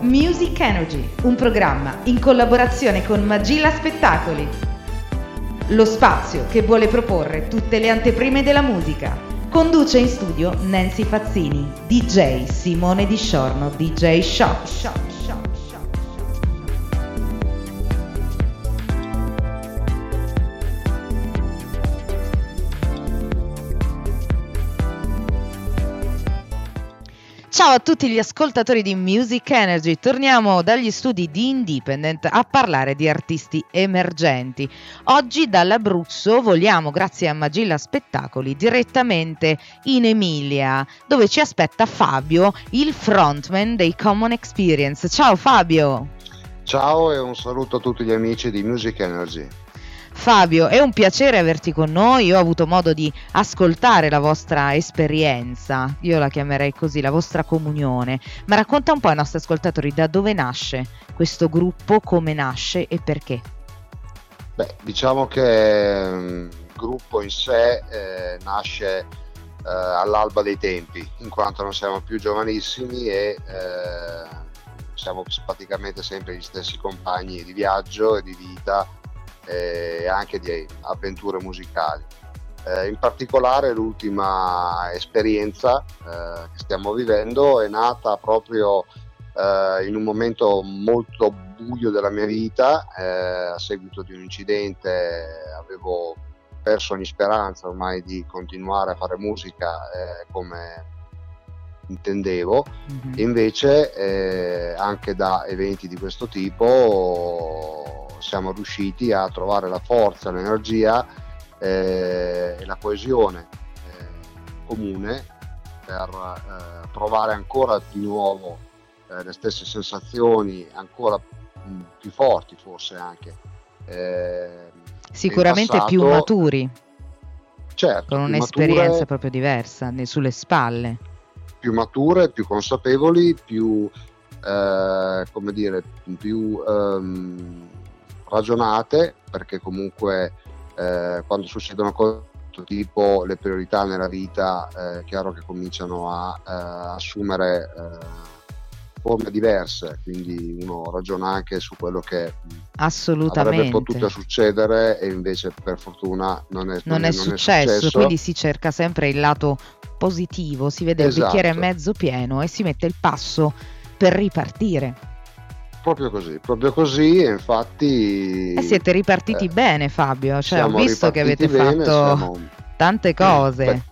Music Energy, un programma in collaborazione con Magilla Spettacoli. Lo spazio che vuole proporre tutte le anteprime della musica. Conduce in studio Nancy Fazzini, DJ Simone Di Sciorno, DJ Shop. Shop. Ciao a tutti gli ascoltatori di Music Energy, torniamo dagli studi di Independent a parlare di artisti emergenti. Oggi dall'Abruzzo vogliamo, grazie a Magilla Spettacoli, direttamente in Emilia, dove ci aspetta Fabio, il frontman dei Common Experience. Ciao Fabio! Ciao e un saluto a tutti gli amici di Music Energy. Fabio, è un piacere averti con noi, ho avuto modo di ascoltare la vostra esperienza, io la chiamerei così, la vostra comunione, ma racconta un po' ai nostri ascoltatori da dove nasce questo gruppo, come nasce e perché. Beh, diciamo che mm, il gruppo in sé eh, nasce eh, all'alba dei tempi, in quanto non siamo più giovanissimi e eh, siamo praticamente sempre gli stessi compagni di viaggio e di vita e anche di avventure musicali. Eh, in particolare l'ultima esperienza eh, che stiamo vivendo è nata proprio eh, in un momento molto buio della mia vita, eh, a seguito di un incidente avevo perso ogni speranza ormai di continuare a fare musica eh, come intendevo, mm-hmm. invece eh, anche da eventi di questo tipo siamo riusciti a trovare la forza, l'energia eh, e la coesione eh, comune per eh, provare ancora di nuovo eh, le stesse sensazioni, ancora mh, più forti forse anche. Eh, Sicuramente passato, più maturi. Certo, con un'esperienza mature, proprio diversa sulle spalle. Più mature, più consapevoli, più, eh, come dire, più um, ragionate perché comunque eh, quando succedono cose tipo le priorità nella vita è chiaro che cominciano a eh, assumere eh, forme diverse, quindi uno ragiona anche su quello che avrebbe potuto succedere e invece per fortuna non è, non non è, successo, è successo, quindi si cerca sempre il lato positivo, si vede esatto. il bicchiere esatto. mezzo pieno e si mette il passo per ripartire. Proprio così, proprio così, e infatti... E siete ripartiti eh, bene Fabio, cioè, ho visto che avete bene, fatto siamo... tante cose. Beh,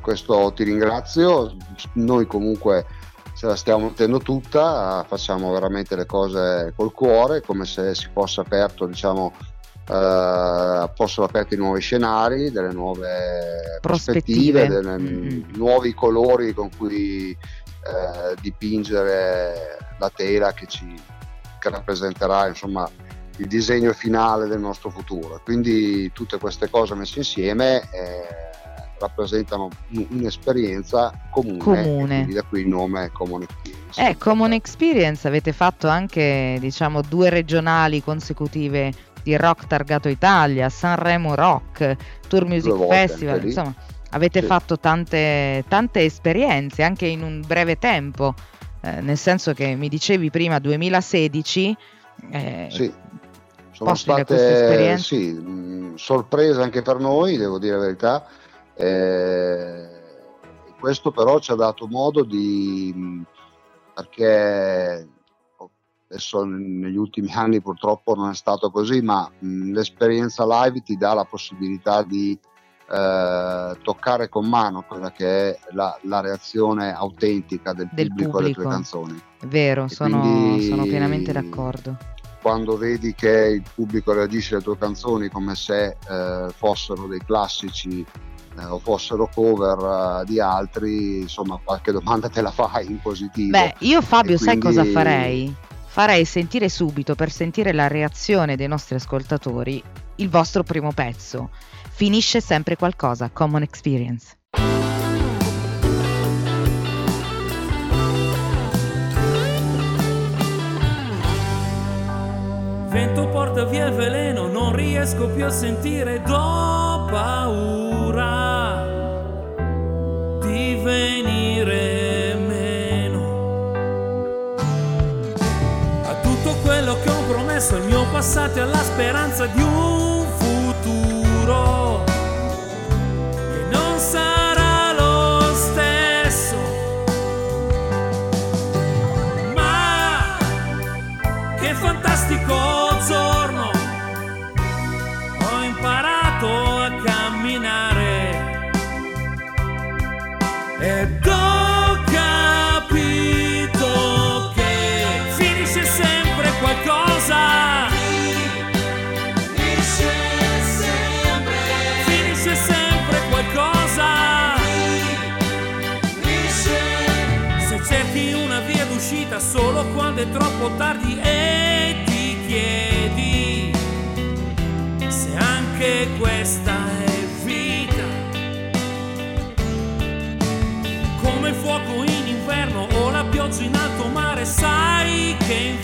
questo ti ringrazio, noi comunque ce la stiamo mettendo tutta, facciamo veramente le cose col cuore, come se si fosse aperto, diciamo, eh, fossero aperti nuovi scenari, delle nuove prospettive, prospettive mm-hmm. nuovi colori con cui eh, dipingere la tela che ci che rappresenterà insomma, il disegno finale del nostro futuro. Quindi tutte queste cose messe insieme eh, rappresentano un'esperienza comune, comune. da qui il nome Common Experience. Eh, Common Experience avete fatto anche diciamo due regionali consecutive di Rock Targato Italia, Sanremo Rock, Tour Music Festival, insomma avete sì. fatto tante, tante esperienze anche in un breve tempo. Eh, nel senso che mi dicevi prima 2016. Eh, sì, sono state sì, mh, sorprese anche per noi, devo dire la verità. Eh, questo però ci ha dato modo di... perché adesso negli ultimi anni purtroppo non è stato così, ma mh, l'esperienza live ti dà la possibilità di eh, toccare con mano quella che è la, la reazione autentica del, del pubblico, pubblico, alle tue canzoni. Vero, sono, sono, pienamente d'accordo. Quando vedi che il pubblico reagisce alle tue canzoni come se eh, fossero dei classici eh, o fossero cover uh, di altri, insomma qualche domanda te la fai in positivo. Beh, io Fabio quindi... sai cosa farei? Farei sentire subito, per sentire la reazione dei nostri ascoltatori, il vostro primo pezzo Finisce sempre qualcosa, Common Experience. Vento porta via il veleno, non riesco più a sentire, do paura stesso al mio passato e alla speranza di un futuro d'uscita solo quando è troppo tardi e ti chiedi se anche questa è vita. Come il fuoco in inverno o la pioggia in alto mare, sai che in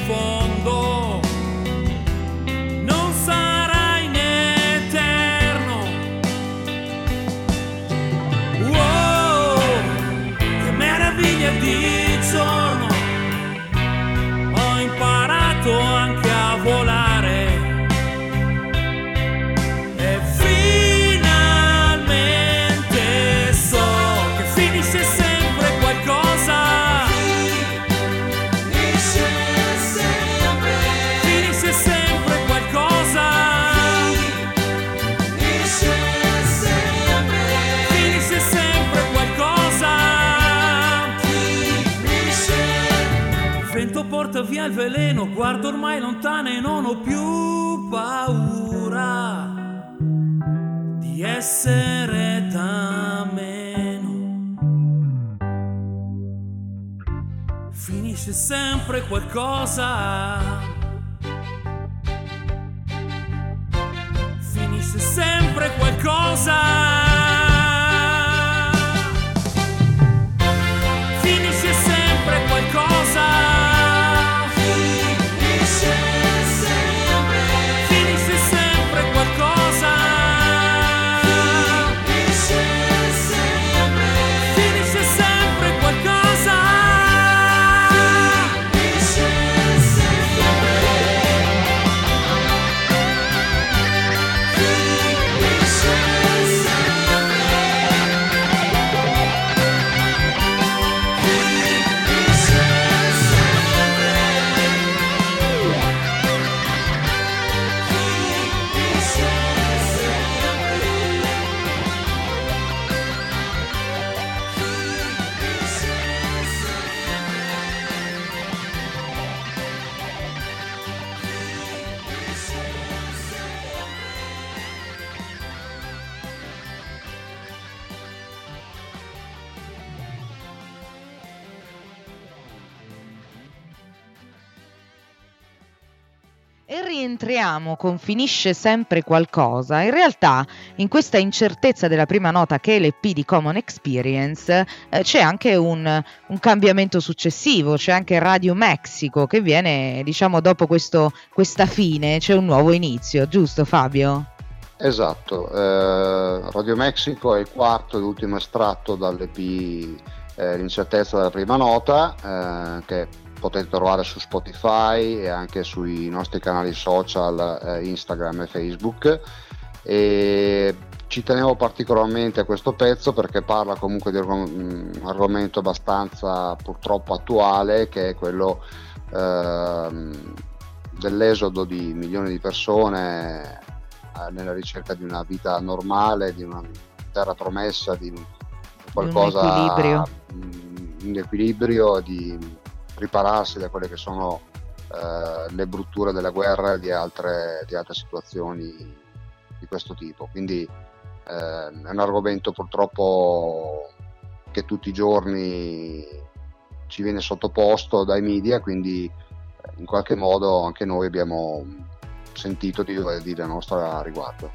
porta via il veleno, guardo ormai lontano e non ho più paura di essere da meno. Finisce sempre qualcosa. Finisce sempre qualcosa. Rientriamo con Finisce sempre qualcosa. In realtà, in questa incertezza della prima nota che è l'EP di Common Experience, eh, c'è anche un, un cambiamento successivo, c'è anche Radio Mexico che viene, diciamo, dopo questo, questa fine, c'è un nuovo inizio, giusto Fabio? Esatto, eh, Radio Mexico è il quarto e l'ultimo estratto dall'EP eh, L'incertezza della prima nota, eh, che potete trovare su Spotify e anche sui nostri canali social eh, Instagram e Facebook. E ci tenevo particolarmente a questo pezzo perché parla comunque di un argomento abbastanza purtroppo attuale che è quello ehm, dell'esodo di milioni di persone eh, nella ricerca di una vita normale, di una terra promessa, di qualcosa di un equilibrio, mh, un equilibrio di ripararsi da quelle che sono eh, le brutture della guerra e di altre, di altre situazioni di questo tipo. Quindi eh, è un argomento purtroppo che tutti i giorni ci viene sottoposto dai media, quindi eh, in qualche modo anche noi abbiamo sentito di dover dire la nostra riguardo.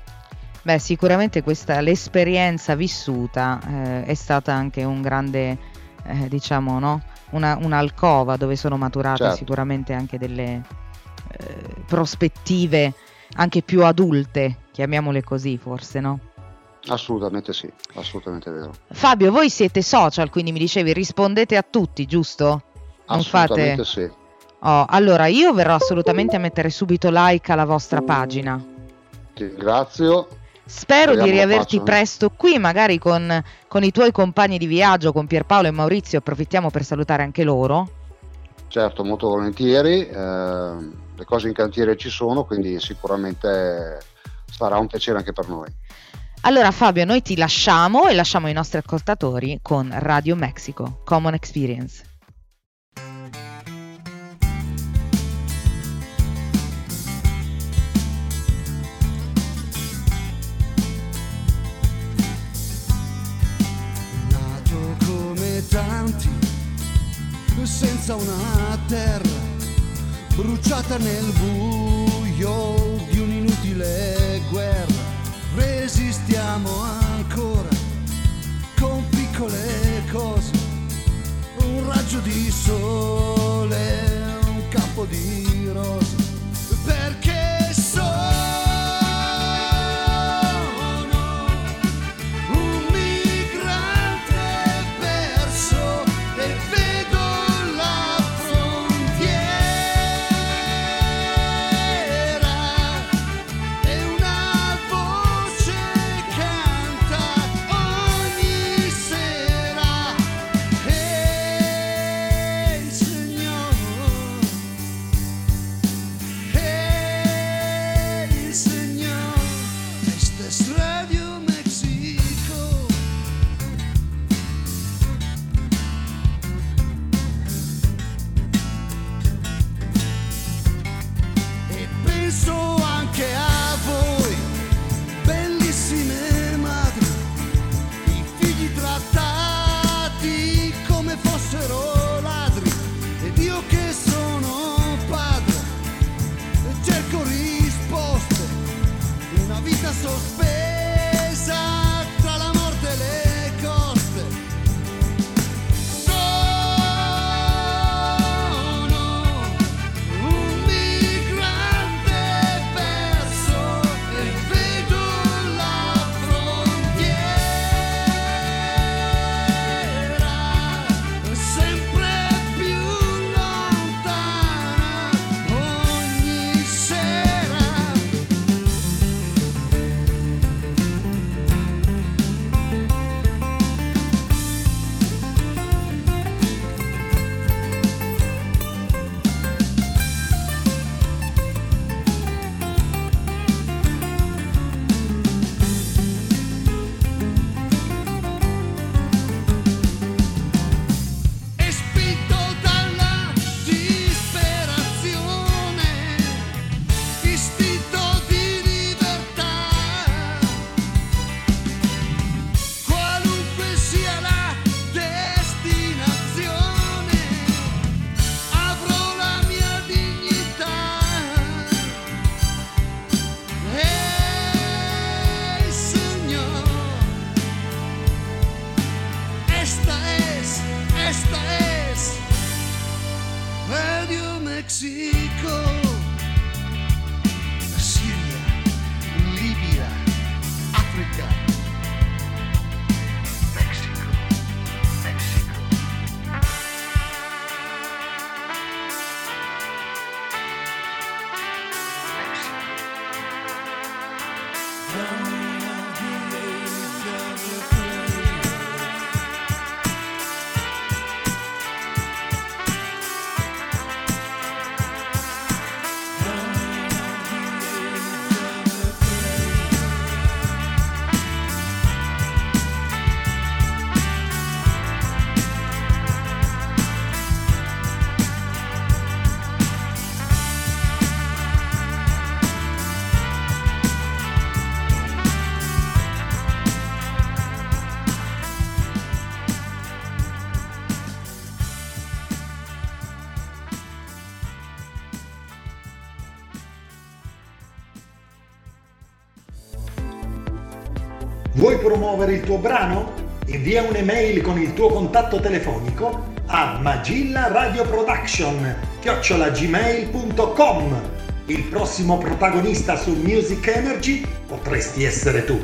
Beh, sicuramente questa l'esperienza vissuta eh, è stata anche un grande, eh, diciamo, no? Una, un'alcova dove sono maturate Certo. sicuramente anche delle eh, prospettive anche più adulte, chiamiamole così, forse, no? Assolutamente sì, assolutamente vero. Fabio, voi siete social, quindi mi dicevi rispondete a tutti, giusto? Non fate Assolutamente sì. Oh, allora io verrò assolutamente a mettere subito like alla vostra pagina. Ti ringrazio. Spero Speriamo di riaverti facciano. presto qui, magari con, con i tuoi compagni di viaggio, con Pierpaolo e Maurizio. Approfittiamo per salutare anche loro. Certo, molto volentieri. eh, le cose in cantiere ci sono, quindi sicuramente sarà un piacere anche per noi. Allora Fabio, noi ti lasciamo e lasciamo i nostri ascoltatori con Radio Mexico, Common Experience. Come tanti, senza una terra, bruciata nel buio di un'inutile guerra. Resistiamo ancora con piccole cose, un raggio di sole, un campo di rose, Go. Vuoi promuovere il tuo brano? Invia un'email con il tuo contatto telefonico a Magilla Radio Production chiocciolagmail.com. Il prossimo protagonista su Music Energy potresti essere tu.